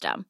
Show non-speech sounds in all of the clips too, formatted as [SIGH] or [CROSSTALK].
system.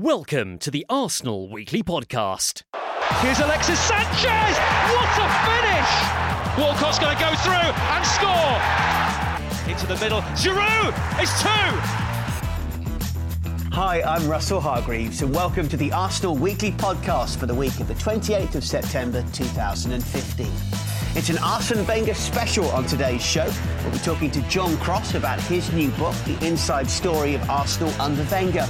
Welcome to the Arsenal Weekly Podcast. Here's Alexis Sanchez. What a finish! Walcott's going to go through and score. Into the middle. Giroud is two. Hi, I'm Russell Hargreaves, and welcome to the Arsenal Weekly Podcast for the week of the 28th of September 2015. It's an Arsene Wenger special on today's show. We'll be talking to John Cross about his new book, The Inside Story of Arsenal under Wenger.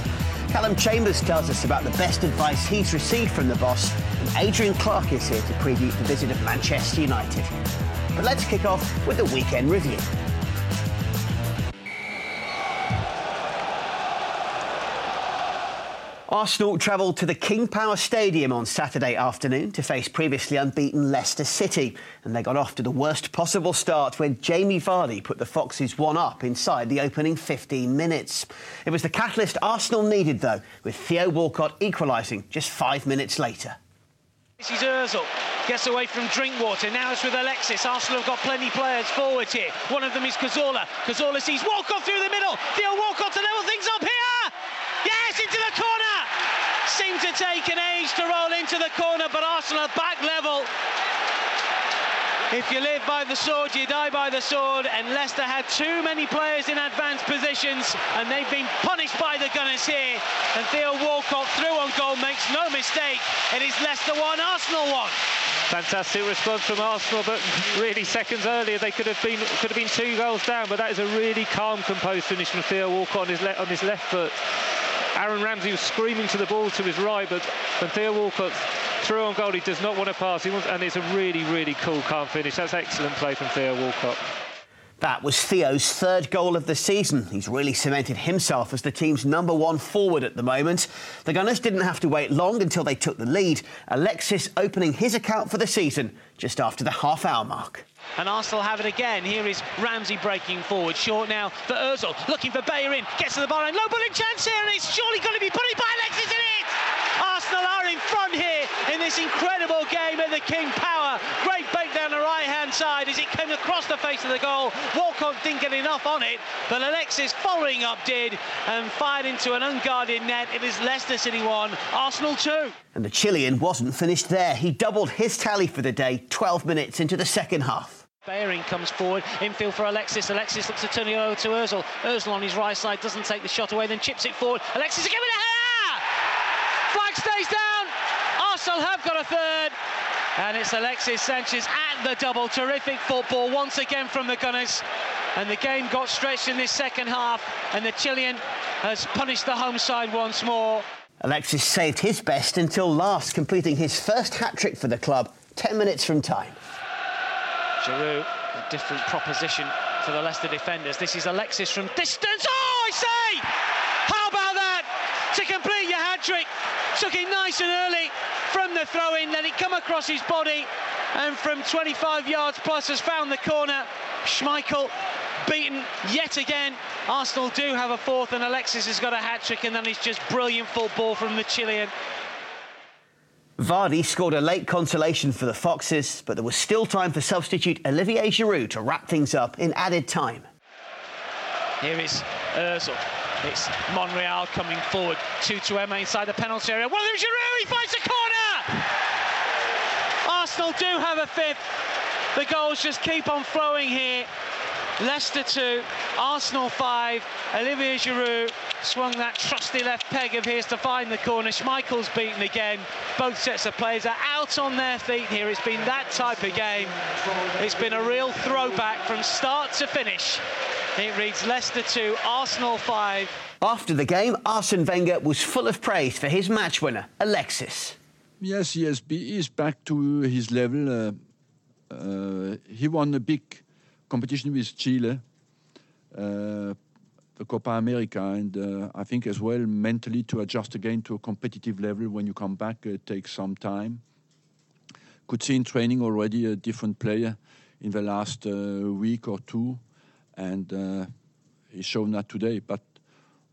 Callum Chambers tells us about the best advice he's received from the boss, and Adrian Clarke is here to preview the visit of Manchester United. But let's kick off with the weekend review. Arsenal travelled to the King Power Stadium on Saturday afternoon to face previously unbeaten Leicester City, and they got off to the worst possible start when Jamie Vardy put the Foxes one up inside the opening 15 minutes. It was the catalyst Arsenal needed, though, with Theo Walcott equalising just five minutes later. This is Ozil. Gets away from Drinkwater. Now it's with Alexis. Arsenal have got plenty players forward here. One of them is Cazorla. Cazorla sees Walcott through the middle. Theo Walcott to level things up here. Yes, into the corner. Seemed to take an age to roll into the corner, but Arsenal back level. If you live by the sword, you die by the sword. And Leicester had too many players in advanced positions, and they've been punished by the Gunners here. And Theo Walcott through on goal makes no mistake. It is Leicester 1, Arsenal 1. Fantastic response from Arsenal, but really seconds earlier they could have been could have been two goals down. But that is a really calm, composed finish from Theo Walcott on his le- on his left foot. Aaron Ramsey was screaming to the ball to his right, but Theo Walcott through on goal, he does not want to pass. He wants, and it's a really, really cool, calm finish. That's excellent play from Theo Walcott. That was Theo's third goal of the season. He's really cemented himself as the team's number one forward at the moment. The Gunners didn't have to wait long until they took the lead. Alexis opening his account for the season just after the half hour mark. And Arsenal have it again. Here is Ramsey breaking forward. Short now for Ozil. Looking for Bellerin. Gets to the bar line. Low bullet chance here. And it's surely going to be put in by Alexis in it. Arsenal are in front here in this incredible game at the King Power. Great bait down the right hand side as it came across the face of the goal. Walcott didn't get enough on it, but Alexis following up did and fired into an unguarded net. It is Leicester City 1, Arsenal 2. And the Chilean wasn't finished there. He doubled his tally for the day 12 minutes into the second half. Bellerin comes forward, infield for Alexis. Alexis looks to turn it over to Ozil. Ozil on his right side doesn't take the shot away, then chips it forward. Alexis again with a header! Flag stays down. Arsenal have got a third. And it's Alexis Sanchez at the double. Terrific football once again from the Gunners. And the game got stretched in this second half. And the Chilean has punished the home side once more. Alexis saved his best until last, completing his first hat trick for the club 10 minutes from time. Giroud, a different proposition for the Leicester defenders. This is Alexis from distance. Oh, I say! How about that? To complete your hat trick. Took it nice and early from the throw in, let it come across his body, and from 25 yards plus has found the corner. Schmeichel beaten yet again. Arsenal do have a fourth, and Alexis has got a hat trick, and then it's just brilliant football from the Chilean. Vardy scored a late consolation for the Foxes, but there was still time for substitute Olivier Giroud to wrap things up in added time. Here is Ozil. It's Monreal coming forward. 2 to Emma inside the penalty area. Of them, Giroud, he finds a corner! Arsenal do have a fifth. The goals just keep on flowing here. Leicester 2, Arsenal 5. Olivier Giroud swung that trusty left peg of his to find the corner. Schmeichel's beaten again. Both sets of players are out on their feet here. It's been that type of game. It's been a real throwback from start to finish. It reads Leicester 2, Arsenal 5. After the game, Arsene Wenger was full of praise for his match winner, Alexis. Yes, yes, he is back to his level. Uh, uh, he won a big competition with Chile, uh, the Copa America, and uh, I think as well mentally to adjust again to a competitive level when you come back it takes some time. Could see in training already a different player in the last uh, week or two, and uh, he's shown that today. But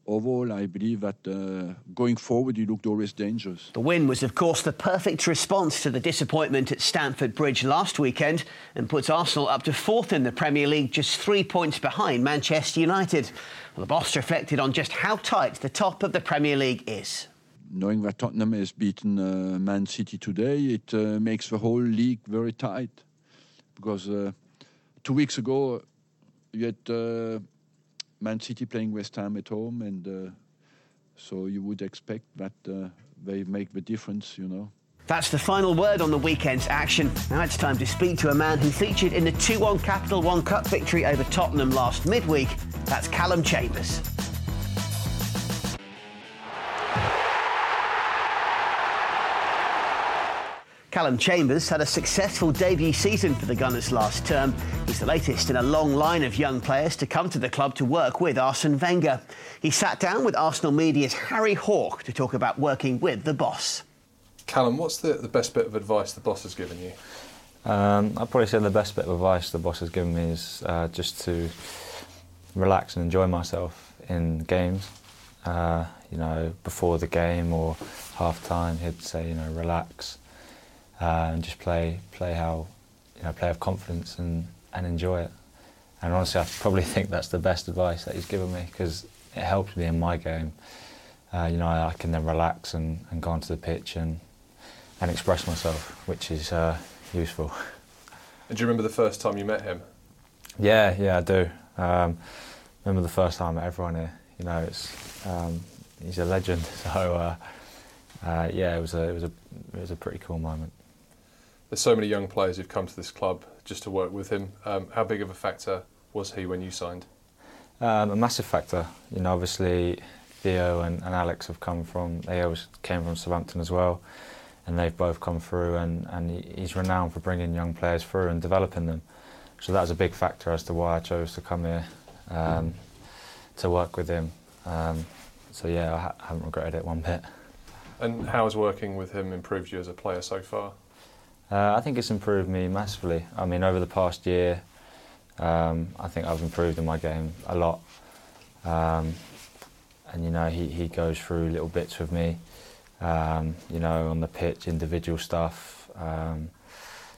overall, I believe that uh, going forward, he looked always dangerous. The win was, of course, the perfect response to the disappointment at Stamford Bridge last weekend and puts Arsenal up to fourth in the Premier League, just three points behind Manchester United. Well, the boss reflected on just how tight the top of the Premier League is. Knowing that Tottenham has beaten uh, Man City today, it uh, makes the whole league very tight. Because uh, two weeks ago, you had uh, Man City playing West Ham at home, and uh, so you would expect that uh, they make the difference, you know. That's the final word on the weekend's action. Now it's time to speak to a man who featured in the 2 1 Capital One Cup victory over Tottenham last midweek. That's Callum Chambers. Callum Chambers had a successful debut season for the Gunners last term. He's the latest in a long line of young players to come to the club to work with Arsene Wenger. He sat down with Arsenal media's Harry Hawke to talk about working with the boss. Callum, what's the, the best bit of advice the boss has given you? Um, I'd probably say the best bit of advice the boss has given me is uh, just to relax and enjoy myself in games. Uh, you know, before the game or half time, he'd say, you know, relax uh, and just play play how you know play with confidence and, and enjoy it. And honestly, I probably [LAUGHS] think that's the best advice that he's given me because it helps me in my game. Uh, you know, I, I, can then relax and, and go onto the pitch and and express myself, which is uh, useful. And do you remember the first time you met him? Yeah, yeah, I do. Um, remember the first time I met everyone here. You know, it's um, he's a legend. [LAUGHS] So uh, uh, yeah, it was a it was a it was a pretty cool moment there's so many young players who've come to this club just to work with him. Um, how big of a factor was he when you signed? Um, a massive factor. You know, obviously Theo and, and, Alex have come from. They always came from Southampton as well, and they've both come through. And, and he's renowned for bringing young players through and developing them. So that was a big factor as to why I chose to come here um, to work with him. Um, so yeah, I, ha- I haven't regretted it one bit. And how has working with him improved you as a player so far? Uh, I think it's improved me massively. I mean, over the past year, um, I think I've improved in my game a lot. Um, and you know, he, he goes through little bits with me. Um, you know, on the pitch, individual stuff, um,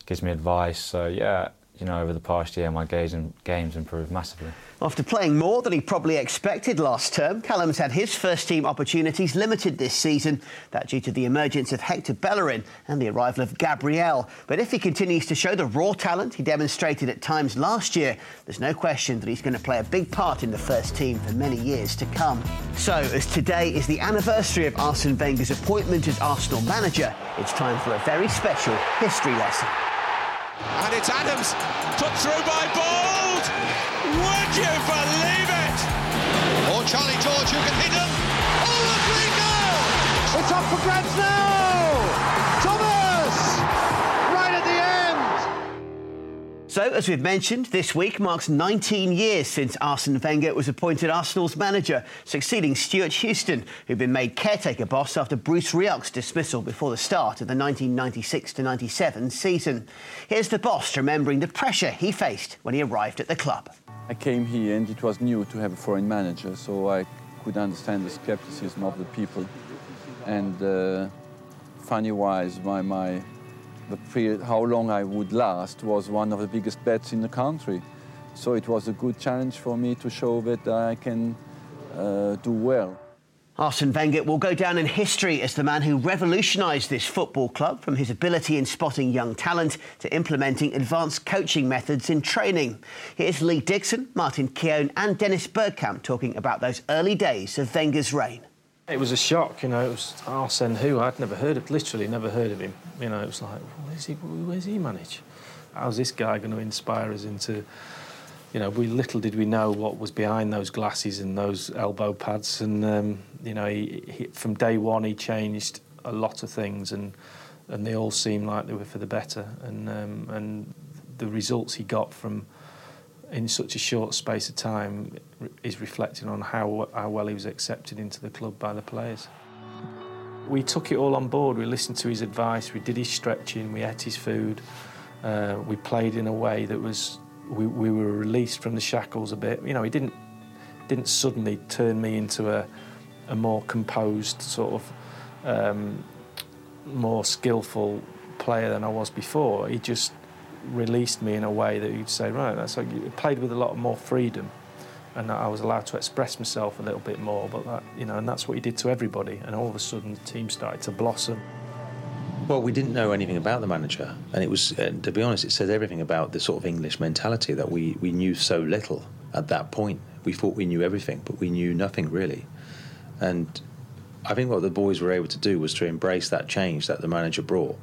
gives me advice. So yeah, you know, over the past year, my games, games improved massively. After playing more than he probably expected last term, Callum's had his first team opportunities limited this season. That due to the emergence of Hector Bellerin and the arrival of Gabriel. But if he continues to show the raw talent he demonstrated at times last year, there's no question that he's going to play a big part in the first team for many years to come. So, as today is the anniversary of Arsene Wenger's appointment as Arsenal manager, it's time for a very special history lesson. And it's Adams, put through by Bould. Would you believe it? Or Charlie George who can hit him. Oh, the free goal! It's up for grabs now! So, as we've mentioned, this week marks 19 years since Arsene Wenger was appointed Arsenal's manager, succeeding Stewart Houston, who'd been made caretaker boss after Bruce Rioch's dismissal before the start of the 1996-97 season. Here's the boss remembering the pressure he faced when he arrived at the club. I came here and it was new to have a foreign manager, so I could understand the skepticism of the people. And uh, funny-wise, my, my the period, how long I would last was one of the biggest bets in the country. So it was a good challenge for me to show that I can uh, do well. Arsene Wenger will go down in history as the man who revolutionised this football club from his ability in spotting young talent to implementing advanced coaching methods in training. Here's Lee Dixon, Martin Keown, and Dennis Bergkamp talking about those early days of Wenger's reign. It was a shock, you know. It was Arsene who I'd never heard of, literally never heard of him. You know, it was like, where's he? Where's he manage? How's this guy going to inspire us into? You know, we little did we know what was behind those glasses and those elbow pads, and um, you know, he, he, from day one he changed a lot of things, and and they all seemed like they were for the better, and um, and the results he got from in such a short space of time is reflecting on how, how well he was accepted into the club by the players. We took it all on board. We listened to his advice. We did his stretching. We ate his food. Uh, we played in a way that was we, we were released from the shackles a bit. You know, he didn't didn't suddenly turn me into a a more composed sort of um, more skillful player than I was before. He just released me in a way that you'd say, right, that's like you played with a lot more freedom, and I was allowed to express myself a little bit more. But that, you know, and that's what he did to everybody. And all of a sudden, the team started to blossom. Well, we didn't know anything about the manager, and it was, uh, to be honest, it said everything about the sort of English mentality that we we knew so little at that point. We thought we knew everything, but we knew nothing really. And I think what the boys were able to do was to embrace that change that the manager brought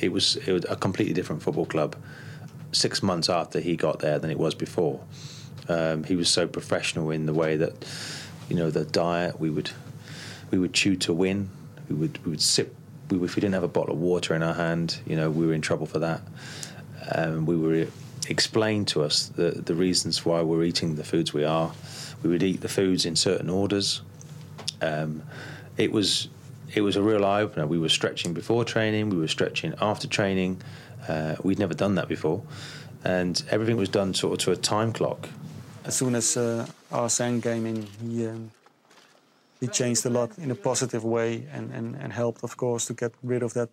it was it was a completely different football club six months after he got there than it was before. Um, he was so professional in the way that you know the diet we would we would chew to win. We would we would sip. We, if we didn't have a bottle of water in our hand, you know we were in trouble for that. Um, we were explained to us the the reasons why we're eating the foods we are. We would eat the foods in certain orders. Um, it was it was a real eye opener. We were stretching before training, we were stretching after training. Uh, we'd never done that before, and everything was done sort of to a time clock. As soon as uh, Arsene came in, he um, he changed a lot in a positive way, and, and, and helped, of course, to get rid of that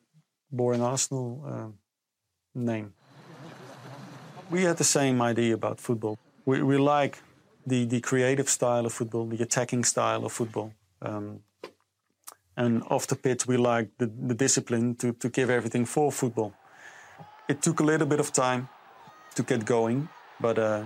boring Arsenal uh, name. We had the same idea about football. We, we like the, the creative style of football, the attacking style of football. Um, and off the pitch, we like the, the discipline to, to give everything for football. It took a little bit of time to get going, but uh,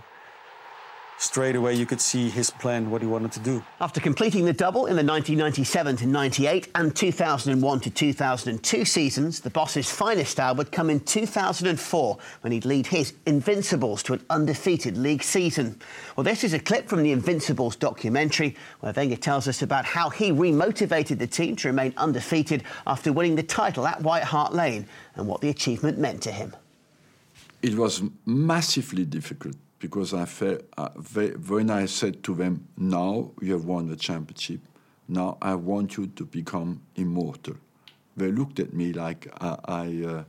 straight away you could see his plan, what he wanted to do. After completing the double in the 1997 to 98 and 2001 to 2002 seasons, the boss's finest hour would come in 2004 when he'd lead his Invincibles to an undefeated league season. Well, this is a clip from the Invincibles documentary where Wenger tells us about how he remotivated the team to remain undefeated after winning the title at White Hart Lane and what the achievement meant to him. It was massively difficult because I felt uh, when I said to them, "Now you have won the championship. Now I want you to become immortal." They looked at me like I, I, uh,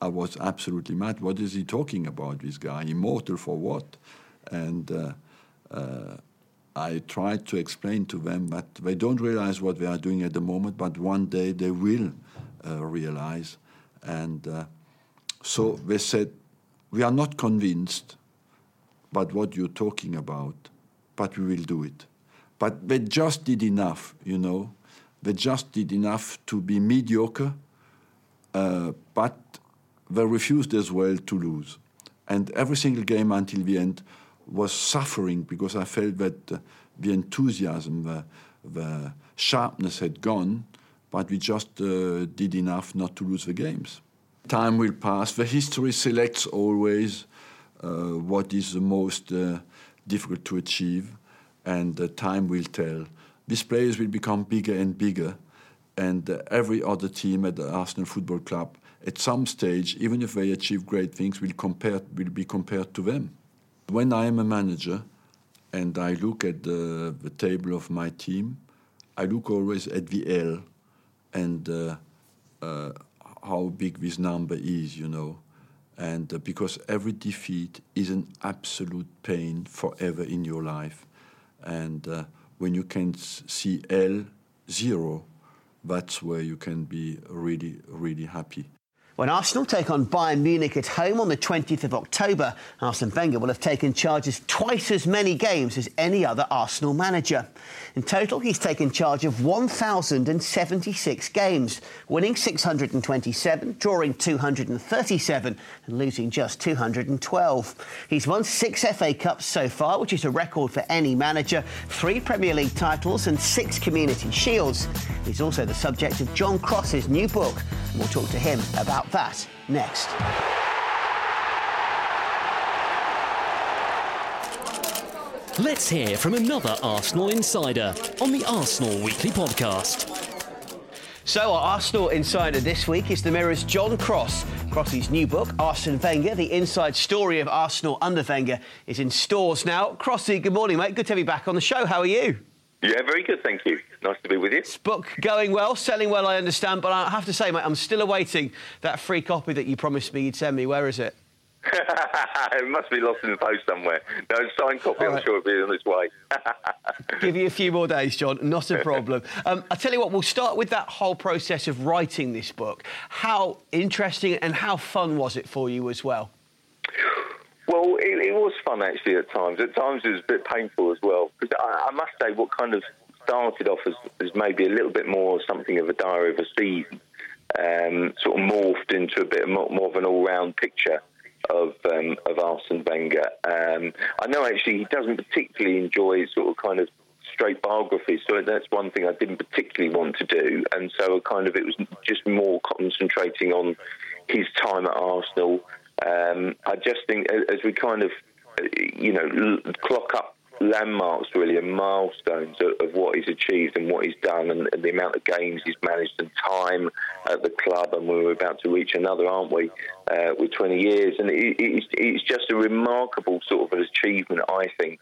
I was absolutely mad. What is he talking about? This guy, immortal for what? And uh, uh I tried to explain to them that they don't realize what they are doing at the moment, but one day they will uh, realize. And uh, so they said, "We are not convinced." About what you're talking about, but we will do it. But they just did enough, you know. They just did enough to be mediocre, uh, but they refused as well to lose. And every single game until the end was suffering because I felt that uh, the enthusiasm, the, the, sharpness had gone, but we just uh, did enough not to lose the games. Time will pass. The history selects always what is the most uh, difficult to achieve, and time will tell. These players will become bigger and bigger, and uh, every other team at the Arsenal Football Club, at some stage, even if they achieve great things, will compare will be compared to them. When I am a manager, and I look at the, the table of my team, I look always at the L, and uh, uh, how big this number is, you know and uh, because every defeat is an absolute pain forever in your life. And uh, when you can see l zero that's where you can be really really happy When Arsenal take on Bayern Munich at home on the 20th of October, Arsene Wenger will have taken charge of twice as many games as any other Arsenal manager. In total, he's taken charge of 1,076 games, winning 627, drawing 237, and losing just 212. He's won six FA Cups so far, which is a record for any manager, three Premier League titles, and six Community Shields. He's also the subject of John Cross's new book, and we'll talk to him about that next. Let's hear from another Arsenal insider on the Arsenal Weekly Podcast. So, our Arsenal insider this week is the Mirror's John Cross. Crossy's new book, Arsene Wenger, the inside story of Arsenal under Wenger, is in stores now. Crossy, good morning, mate. Good to have you back on the show. How are you? Yeah, very good, thank you. Nice to be with you. This book going well, selling well, I understand, but I have to say, mate, I'm still awaiting that free copy that you promised me you'd send me. Where is it? [LAUGHS] it must be lost in the post somewhere. No, signed copy, I'm sure it'll be on its way. [LAUGHS] Give you a few more days, John. Not a problem. [LAUGHS] um, I tell you what, we'll start with that whole process of writing this book. How interesting and how fun was it for you as well? Well, it, it was fun actually at times. At times it was a bit painful as well. Because I, I must say, what kind of started off as, as maybe a little bit more something of a diary of a season, um, sort of morphed into a bit more, more of an all-round picture of um, of Arsene Wenger. Um, I know actually he doesn't particularly enjoy sort of kind of straight biographies, so that's one thing I didn't particularly want to do, and so kind of it was just more concentrating on his time at Arsenal. Um, I just think as we kind of you know clock up landmarks really and milestones of, what he's achieved and what he's done and, the amount of games he's managed and time at the club and we're about to reach another aren't we uh, with 20 years. And it, it's, it's, just a remarkable sort of an achievement I think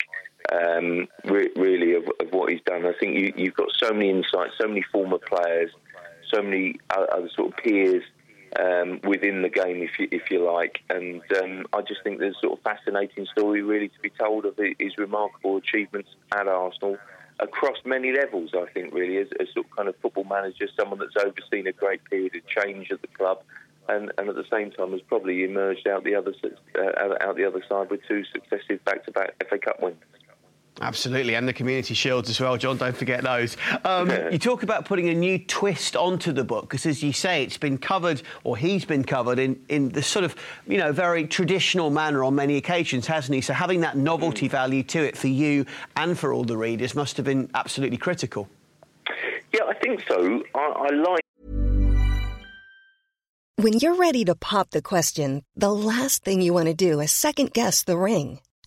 um, re- really of, of, what he's done. I think you, have got so many insights so many former players so many other sort of peers um, within the game, if you, if you like. And um, I just think there's a sort of fascinating story really to be told of his remarkable achievements at Arsenal across many levels. I think really as a sort of kind of football manager, someone that's overseen a great period of change at the club. And, and at the same time, has probably emerged out the other uh, out the other side with two successive back-to-back FA Cup wins. Absolutely, and the community shields as well, John. Don't forget those. Um, you talk about putting a new twist onto the book because, as you say, it's been covered, or he's been covered in in the sort of you know very traditional manner on many occasions, hasn't he? So having that novelty mm. value to it for you and for all the readers must have been absolutely critical. Yeah, I think so. I, I like. When you're ready to pop the question, the last thing you want to do is second guess the ring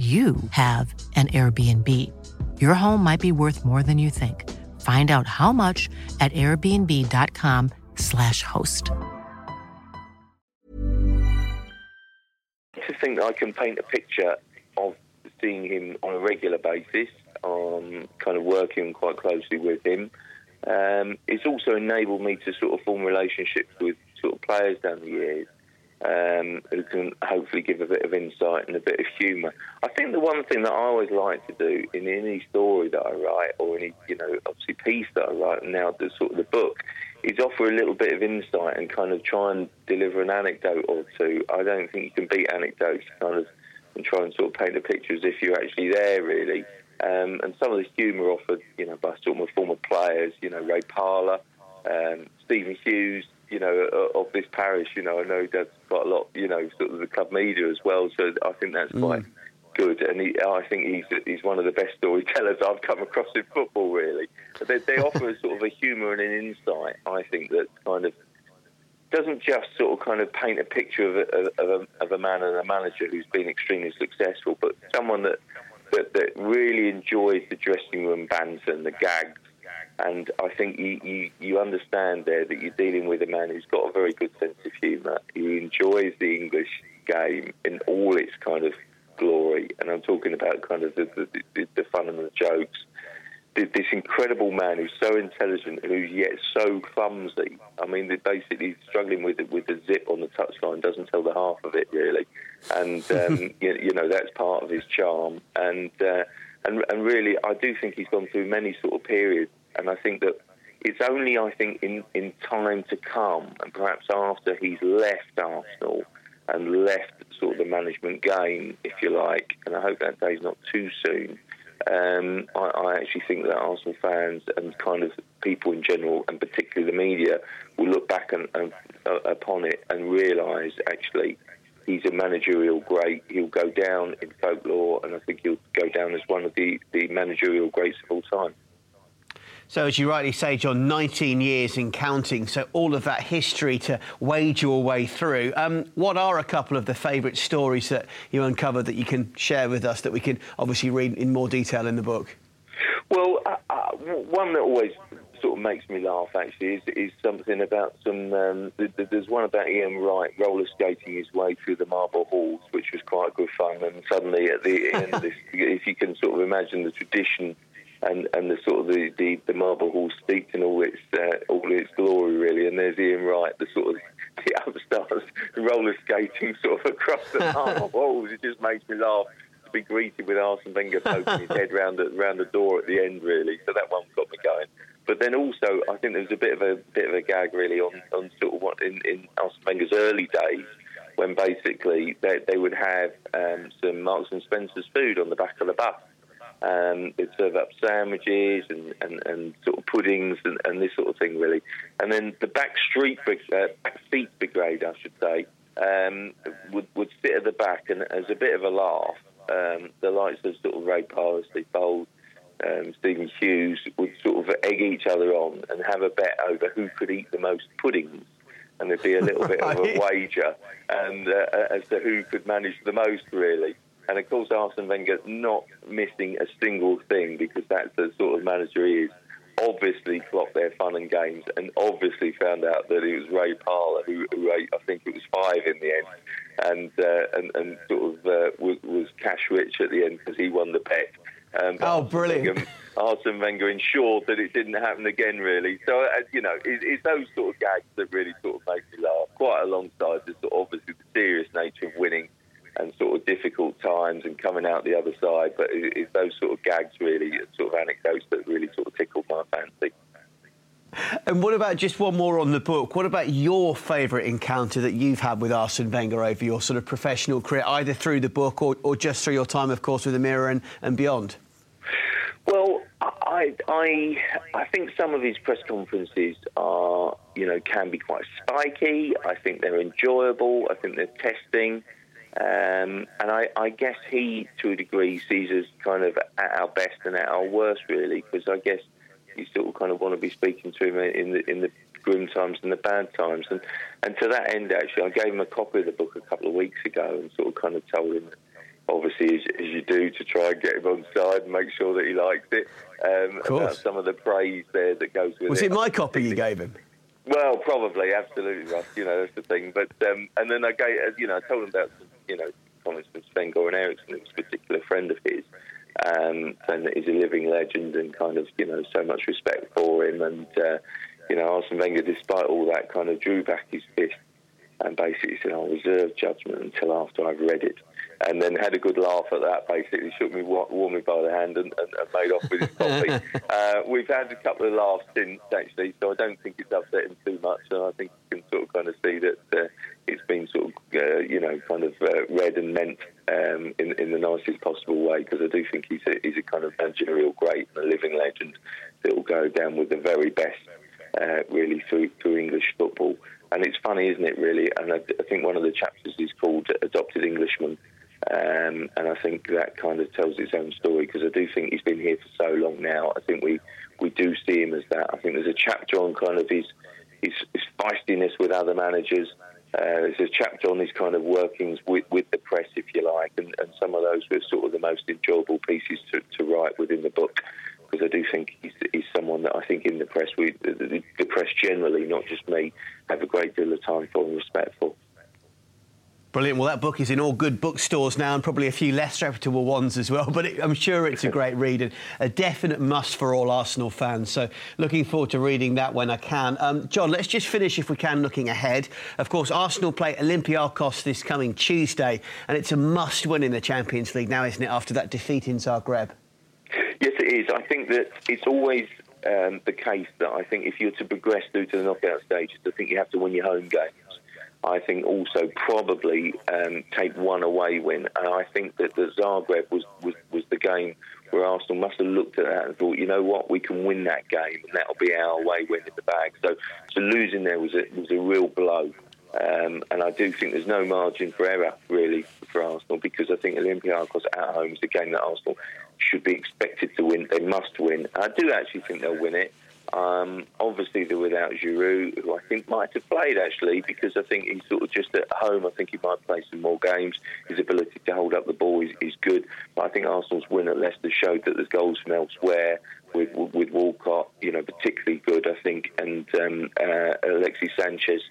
you have an Airbnb. Your home might be worth more than you think. Find out how much at airbnb.com/slash host. To think that I can paint a picture of seeing him on a regular basis, um, kind of working quite closely with him. Um, it's also enabled me to sort of form relationships with sort of players down the years um, who can hopefully give a bit of insight and a bit of humour. I think the one thing that I always like to do in any story that I write, or any you know obviously piece that I write, and now the sort of the book, is offer a little bit of insight and kind of try and deliver an anecdote or two. I don't think you can beat anecdotes, kind of, and try and sort of paint a picture as if you're actually there, really. Um, and some of the humour offered, you know, by sort of former players, you know, Ray Parlour, um, Stephen Hughes, you know, of this parish. You know, I know he does quite a lot, you know, sort of the club media as well. So I think that's Mm. quite good. And he, I think he's he's one of the best storytellers [LAUGHS] I've come across in football. Really, but they, they offer sort of a humour and an insight. I think that kind of doesn't just sort of kind of paint a picture of a, of a, of a man and a manager who's been extremely successful, but someone that, that, that really enjoys the dressing room banter and the gags. And I think you, you, you understand there that you're dealing with a man who's got a very good sense of humour. He enjoys the English game in all its kind of glory. And I'm talking about kind of the, the, the, the fun and the jokes this incredible man who's so intelligent and who's yet so clumsy. I mean, they're basically struggling with with the zip on the touchline doesn't tell the half of it really, and [LAUGHS] um, you, you, know that's part of his charm. And uh, and and really, I do think he's gone through many sort of periods, and I think that it's only I think in in time to come, and perhaps after he's left Arsenal and left sort of the management game, if you like, and I hope that day's not too soon um, I, I, actually think that Arsenal fans and kind of people in general, and particularly the media, will look back and, and, uh, upon it and realise actually he's a managerial great. He'll go down in folklore, and I think he'll go down as one of the, the managerial greats of all time. So, as you rightly say, John, 19 years in counting, so all of that history to wade your way through. Um, what are a couple of the favourite stories that you uncovered that you can share with us that we can obviously read in more detail in the book? Well, uh, uh, one that always sort of makes me laugh actually is, is something about some. Um, there's one about Ian Wright roller skating his way through the marble halls, which was quite good fun. And suddenly, at the end [LAUGHS] if you can sort of imagine the tradition and, and the sort of the, the, the marble hall steeped in all its uh, all its glory really. And there's Ian Wright, the sort of [LAUGHS] the upstars roller skating sort of across the [LAUGHS] marble halls. It just makes me laugh to be greeted with Arsene Wenger poking his head round the round the door at the end really. So that one got me going. But then also, I think there was a bit of a bit of a gag really on, on sort of what in, in Arsene Wenger's early days when basically they, they would have um, some Marks and Spencer's food on the back of the bus. Um, they'd serve up sandwiches and, and, and sort of puddings and, and, this sort of thing, really. And then the back street, uh, back seat brigade, I should say, um, would, would sit at the back and as a bit of a laugh, um, the likes of sort of Ray Parlour, Steve Bould, um, Stephen Hughes would sort of egg each other on and have a bet over who could eat the most puddings. And there'd be a little bit of a [LAUGHS] wager and uh, as to who could manage the most, really. And of course, Arsene Wenger not missing a single thing because that's the sort of manager he is. Obviously, clocked their fun and games, and obviously found out that it was Ray Parlour who, who ate, I think it was five in the end, and uh, and, and sort of uh, was, was, cash rich at the end because he won the bet. Um, oh, brilliant! Wenger, Arsene Wenger ensured that it didn't happen again, really. So, uh, you know, it, it's those sort of gags that really sort of make me laugh, quite alongside the sort of obviously the serious nature of winning and sort of difficult times and coming out the other side. But it's those sort of gags, really, sort of anecdotes that really sort of tickled my fancy. And what about just one more on the book? What about your favourite encounter that you've had with Arsene Wenger over your sort of professional career, either through the book or, or just through your time, of course, with the Mirror and, and beyond? Well, I, I, I think some of his press conferences are, you know, can be quite spiky. I think they're enjoyable. I think they're testing. Um, and I, I, guess he, to a degree, sees us kind of at our best and at our worst, really, because I guess you still kind of want to be speaking to him in the in the grim times and the bad times. And and to that end, actually, I gave him a copy of the book a couple of weeks ago and sort of kind of told him, obviously, as, as you do, to try and get him on side and make sure that he likes it. Um, about some of the praise there that goes with Was it. Was it my copy you gave him? Well, probably, absolutely, Russ. You know, that's the thing. But um, and then I gave, you know, I told him about some, you know, comments from Sven Goran Eriksson, who's a particular friend of his, um, and he's a living legend and kind of, you know, so much respect for him. And uh, you know, Arsene Wenger, despite all that, kind of drew back his fist and basically said, I'll reserve judgment until after I've read it. And then had a good laugh at that, basically, shook me, warmed me by the hand and, and, and made off with his coffee. [LAUGHS] uh, we've had a couple of laughs since, actually, so I don't think it's upset him too much. And I think you can sort of kind of see that uh, it's been sort of, uh, you know, kind of uh, read and meant um, in, in the nicest possible way, because I do think he's a, he's a kind of managerial great and a living legend that will go down with the very best, uh, really, through, through English football. And it's funny, isn't it, really? And I, I think one of the chapters is called Adopted Englishman. Um, and I think that kind of tells its own story because I do think he's been here for so long now. I think we, we do see him as that. I think there's a chapter on kind of his, his, his feistiness with other managers. Uh, there's a chapter on his kind of workings with, with the press, if you like, and, and some of those were sort of the most enjoyable pieces to, to write within the book because I do think he's, he's someone that I think in the press, we, the, the press generally, not just me, have a great deal of time for and respect for. Brilliant. Well, that book is in all good bookstores now and probably a few less reputable ones as well, [LAUGHS] but it, I'm sure it's a [LAUGHS] great read and a definite must for all Arsenal fans. So, looking forward to reading that when I can. Um, John, let's just finish, if we can, looking ahead. Of course, Arsenal play Olympiacos this coming Tuesday, and it's a must win in the Champions League now, isn't it, after that defeat in Zagreb? Yes, it is. I think that it's always um, the case that I think if you're to progress through to the knockout stages, I think you have to win your home games. I think also probably um, take one away win. And I think that the Zagreb was, was, was the game where Arsenal must have looked at that and thought, you know what, we can win that game, and that'll be our away win in the bag. So, so losing there was a, was a real blow. Um, and I do think there's no margin for error really for Arsenal because I think Olympiacos at home is a game that Arsenal should be expected to win. They must win. I do actually think they'll win it. Um, obviously, they're without Giroud, who I think might have played actually, because I think he's sort of just at home. I think he might play some more games. His ability to hold up the ball is, is good. But I think Arsenal's win at Leicester showed that there's goals from elsewhere. With, with Walcott, you know, particularly good, I think, and um, uh, Alexis Sanchez,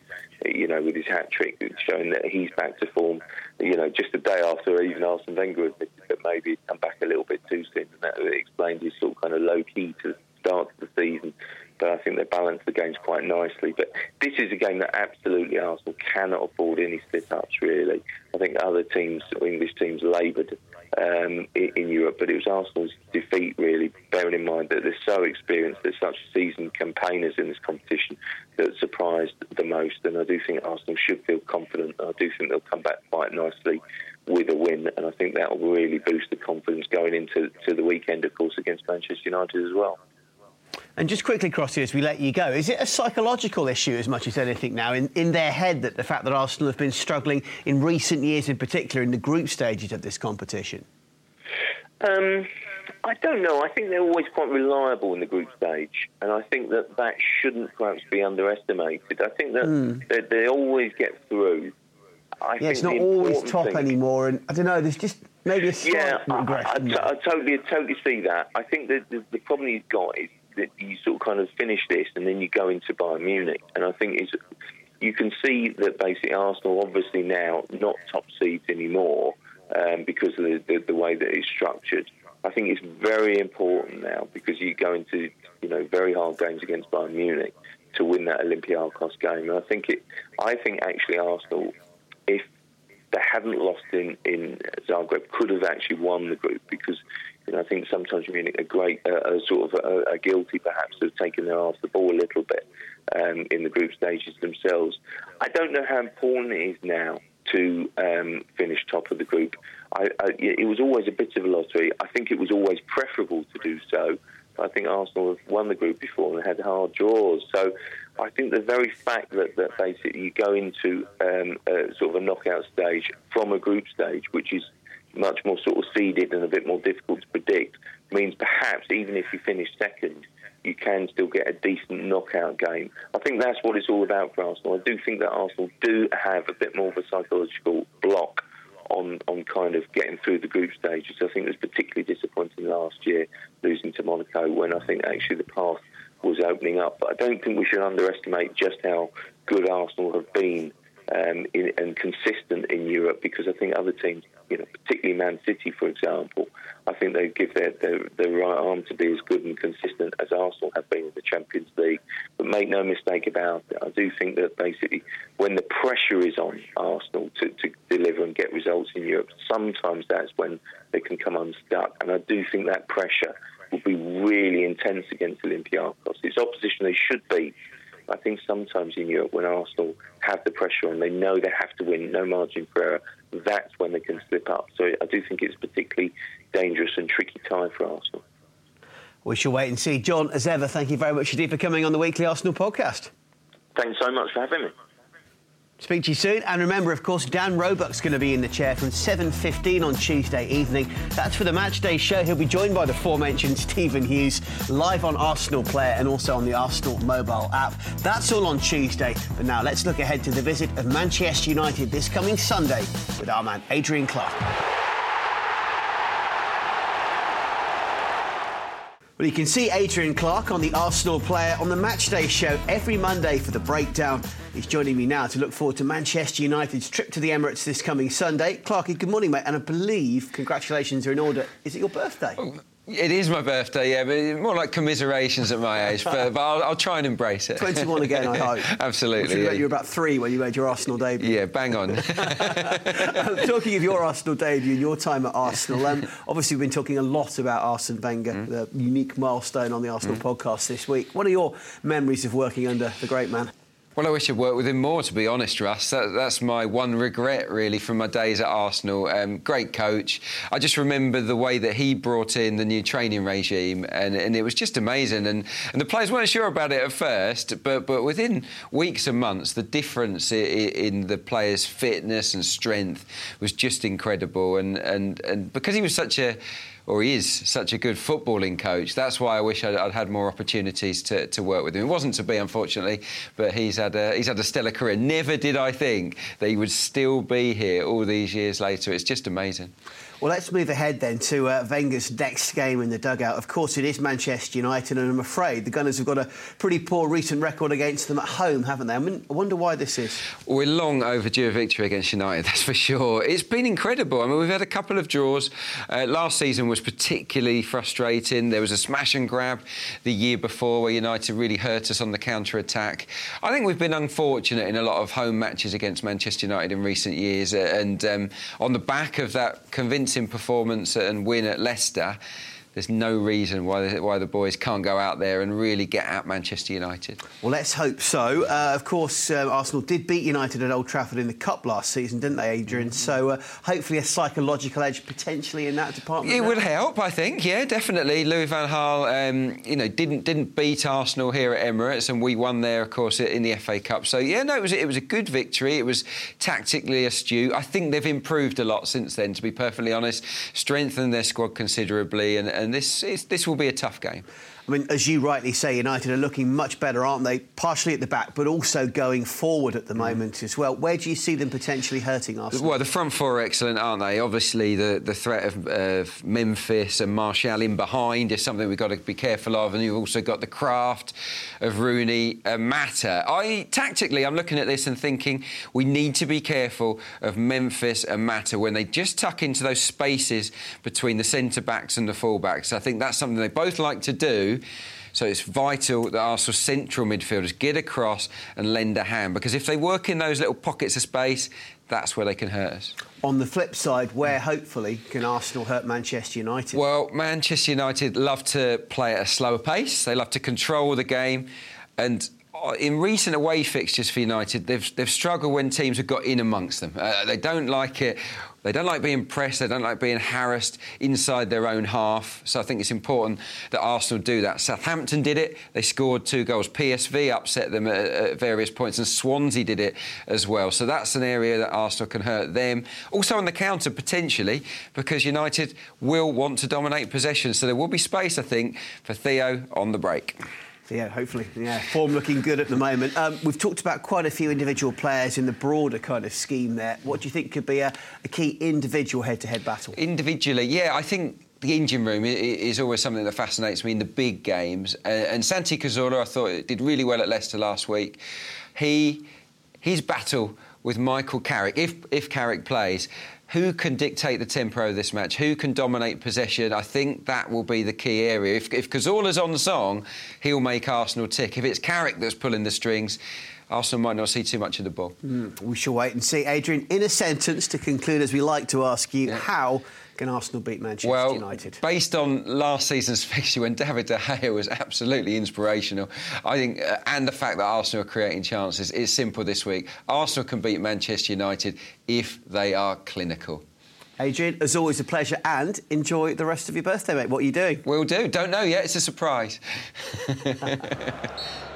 you know, with his hat trick, showing that he's back to form. You know, just a day after even Arsene Wenger admitted that maybe he'd come back a little bit too soon, and that explained his sort of kind of low key to start of the season. But I think they balanced the games quite nicely. But this is a game that absolutely Arsenal cannot afford any slip ups, really. I think other teams, English teams, laboured um, in, in, Europe, but it was Arsenal's defeat, really, bearing in mind that they're so experienced, they're such seasoned campaigners in this competition that surprised the most. And I do think Arsenal should feel confident. I do think they'll come back quite nicely with a win, and I think that will really boost the confidence going into to the weekend, of course, against Manchester United as well. And just quickly, Crossy, as we let you go, is it a psychological issue as much as anything now in, in their head that the fact that Arsenal have been struggling in recent years, in particular in the group stages of this competition? Um, I don't know. I think they're always quite reliable in the group stage, and I think that that shouldn't perhaps be underestimated. I think that mm. they, they, always get through. I yeah, it's not always top thing, anymore, and I don't know. There's just maybe a slight yeah, regression. I, I, I, totally, totally see that. I think that the, the problem he's got is that you sort of kind of finish this and then you go into Bayern Munich. And I think it's, you can see that basically Arsenal obviously now not top seeds anymore um, because of the, the, the, way that it's structured. I think it's very important now because you go into you know very hard games against Bayern Munich to win that Olympiacos game. And I think it, I think actually Arsenal, if they hadn't lost in, in Zagreb, could have actually won the group because you know, I think sometimes Munich mean a great, uh, a sort of a, a guilty perhaps of taking their eye off the ball a little bit um, in the group stages themselves. I don't know how important it is now to um, finish top of the group. I, I, it was always a bit of a lottery. I think it was always preferable to do so. I think Arsenal have won the group before and had hard draws. So I think the very fact that, that basically you go into um, a, sort of a knockout stage from a group stage, which is much more sort of seeded and a bit more difficult to predict, means perhaps even if you finish second, you can still get a decent knockout game. I think that's what it's all about for Arsenal. I do think that Arsenal do have a bit more of a psychological block on, on kind of getting through the group stages. I think it was particularly disappointing last year losing to Monaco when I think actually the path was opening up. But I don't think we should underestimate just how good Arsenal have been um, in, and consistent in Europe because I think other teams you know, particularly Man City, for example, I think they give their, their, their right arm to be as good and consistent as Arsenal have been in the Champions League. But make no mistake about it, I do think that basically when the pressure is on Arsenal to, to deliver and get results in Europe, sometimes that's when they can come unstuck. And I do think that pressure will be really intense against Olympiacos. It's opposition they should beat. I think sometimes in Europe, when Arsenal have the pressure on, they know they have to win, no margin for error, that's when they can slip up. So I do think it's a particularly dangerous and tricky time for Arsenal. We shall wait and see. John, as ever, thank you very much indeed for coming on the Weekly Arsenal podcast. Thanks so much for having me. Speak to you soon. And remember, of course, Dan Roebuck's going to be in the chair from 7.15 on Tuesday evening. That's for the Matchday show. He'll be joined by the aforementioned [LAUGHS] Stephen Hughes, live on Arsenal Player and also on the Arsenal mobile app. That's all on Tuesday. But now let's look ahead to the visit of Manchester United this coming Sunday with our man Adrian Clarke. Well, you can see Adrian Clarke on the Arsenal player on the Matchday show every Monday for the breakdown. He's joining me now to look forward to Manchester United's trip to the Emirates this coming Sunday. Clarky, good morning, mate. And I believe congratulations are in order. Is it your birthday? Oh, it is my birthday, yeah, but more like commiserations at my age. But, but I'll, I'll, try and embrace it. 21 again, I hope. [LAUGHS] Absolutely. Yeah. You were about three when you made your Arsenal debut. Yeah, bang on. [LAUGHS] um, talking of your Arsenal debut and your time at Arsenal, um, obviously we've been talking a lot about Arsene Wenger, mm. the unique milestone on the Arsenal mm. podcast this week. What are your memories of working under the great man? Well, I wish I'd worked with him more, to be honest, Russ. That, that's my one regret, really, from my days at Arsenal. Um, great coach. I just remember the way that he brought in the new training regime, and, and it was just amazing. And, and the players weren't sure about it at first, but, but within weeks and months, the difference in, in the players' fitness and strength was just incredible. And, and, and because he was such a or he is such a good footballing coach. That's why I wish I'd, I'd, had more opportunities to, to work with him. It wasn't to be, unfortunately, but he's had a, he's had a stellar career. Never did I think that he would still be here all these years later. It's just amazing. Well, let's move ahead then to uh, Wenger's next game in the dugout. Of course, it is Manchester United, and I'm afraid the Gunners have got a pretty poor recent record against them at home, haven't they? I, mean, I wonder why this is. We're long overdue a victory against United, [LAUGHS] that's for sure. It's been incredible. I mean, we've had a couple of draws. Uh, last season was particularly frustrating. There was a smash and grab the year before where United really hurt us on the counter attack. I think we've been unfortunate in a lot of home matches against Manchester United in recent years, and um, on the back of that convincing performance and win at Leicester, there's no reason why why the boys can't go out there and really get at Manchester United. Well, let's hope so. Uh, of course, uh, Arsenal did beat United at Old Trafford in the Cup last season, didn't they, Adrian? So uh, hopefully a psychological edge potentially in that department. It now. would help, I think. Yeah, definitely. Louis van Gaal, um, you know, didn't didn't beat Arsenal here at Emirates, and we won there, of course, in the FA Cup. So yeah, no, it was it was a good victory. It was tactically astute. I think they've improved a lot since then. To be perfectly honest, strengthened their squad considerably, and and this this will be a tough game. I mean, as you rightly say, United are looking much better, aren't they? Partially at the back, but also going forward at the mm. moment as well. Where do you see them potentially hurting Arsenal? Well, the front four are excellent, aren't they? Obviously, the, the threat of, of Memphis and Martial in behind is something we've got to be careful of. And you've also got the craft of Rooney and Mata. I tactically, I'm looking at this and thinking we need to be careful of Memphis and Mata when they just tuck into those spaces between the centre backs and the full backs. I think that's something they both like to do. So it's vital that Arsenal central midfielders get across and lend a hand because if they work in those little pockets of space, that's where they can hurt us. On the flip side, where hopefully can Arsenal hurt Manchester United? Well, Manchester United love to play at a slower pace. They love to control the game, and in recent away fixtures for United, they've, they've struggled when teams have got in amongst them. Uh, they don't like it they don't like being pressed, they don't like being harassed inside their own half. So I think it's important that Arsenal do that. Southampton did it, they scored two goals. PSV upset them at, at various points, and Swansea did it as well. So that's an area that Arsenal can hurt them. Also on the counter, potentially, because United will want to dominate possession. So there will be space, I think, for Theo on the break. Yeah, hopefully. Yeah, form looking good at the moment. Um, we've talked about quite a few individual players in the broader kind of scheme there. What do you think could be a, a key individual head-to-head battle? Individually, yeah, I think the engine room is always something that fascinates me in the big games. And Santi Cazorla, I thought, did really well at Leicester last week. He his battle with Michael Carrick, if if Carrick plays, who can dictate the tempo of this match? Who can dominate possession? I think that will be the key area. If, if Cazorla's on the song, he'll make Arsenal tick. If it's Carrick that's pulling the strings, Arsenal might not see too much of the ball. Mm, we shall wait and see. Adrian, in a sentence to conclude, as we like to ask you, yeah. how can Arsenal beat Manchester well, United? Based on last season's [LAUGHS] fixture, when David De Gea was absolutely inspirational, I think, uh, and the fact that Arsenal are creating chances, it's simple this week. Arsenal can beat Manchester United if they are clinical. Adrian, as always, a pleasure, and enjoy the rest of your birthday, mate. What are you doing? We'll do. Don't know yet. It's a surprise. [LAUGHS]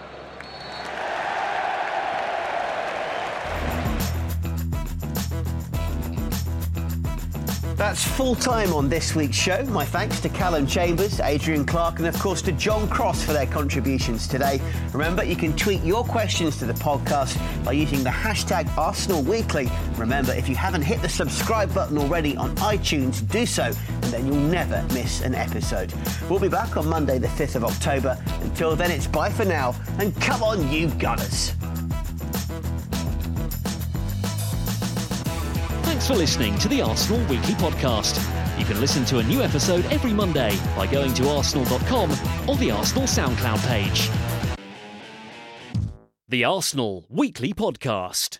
That's full time on this week's show. My thanks to Calum Chambers, Adrian Clarke, and of course to John Cross for their contributions today. Remember, you can tweet your questions to the podcast by using the hashtag Arsenal Weekly. Remember, if you haven't hit the subscribe button already on iTunes, do so, and then you'll never miss an episode. We'll be back on Monday, the 5th of October. Until then, it's bye for now, and come on, you Gunners. Thanks for listening to the Arsenal Weekly Podcast. You can listen to a new episode every Monday by going to arsenal.com or the Arsenal SoundCloud page. The Arsenal Weekly Podcast.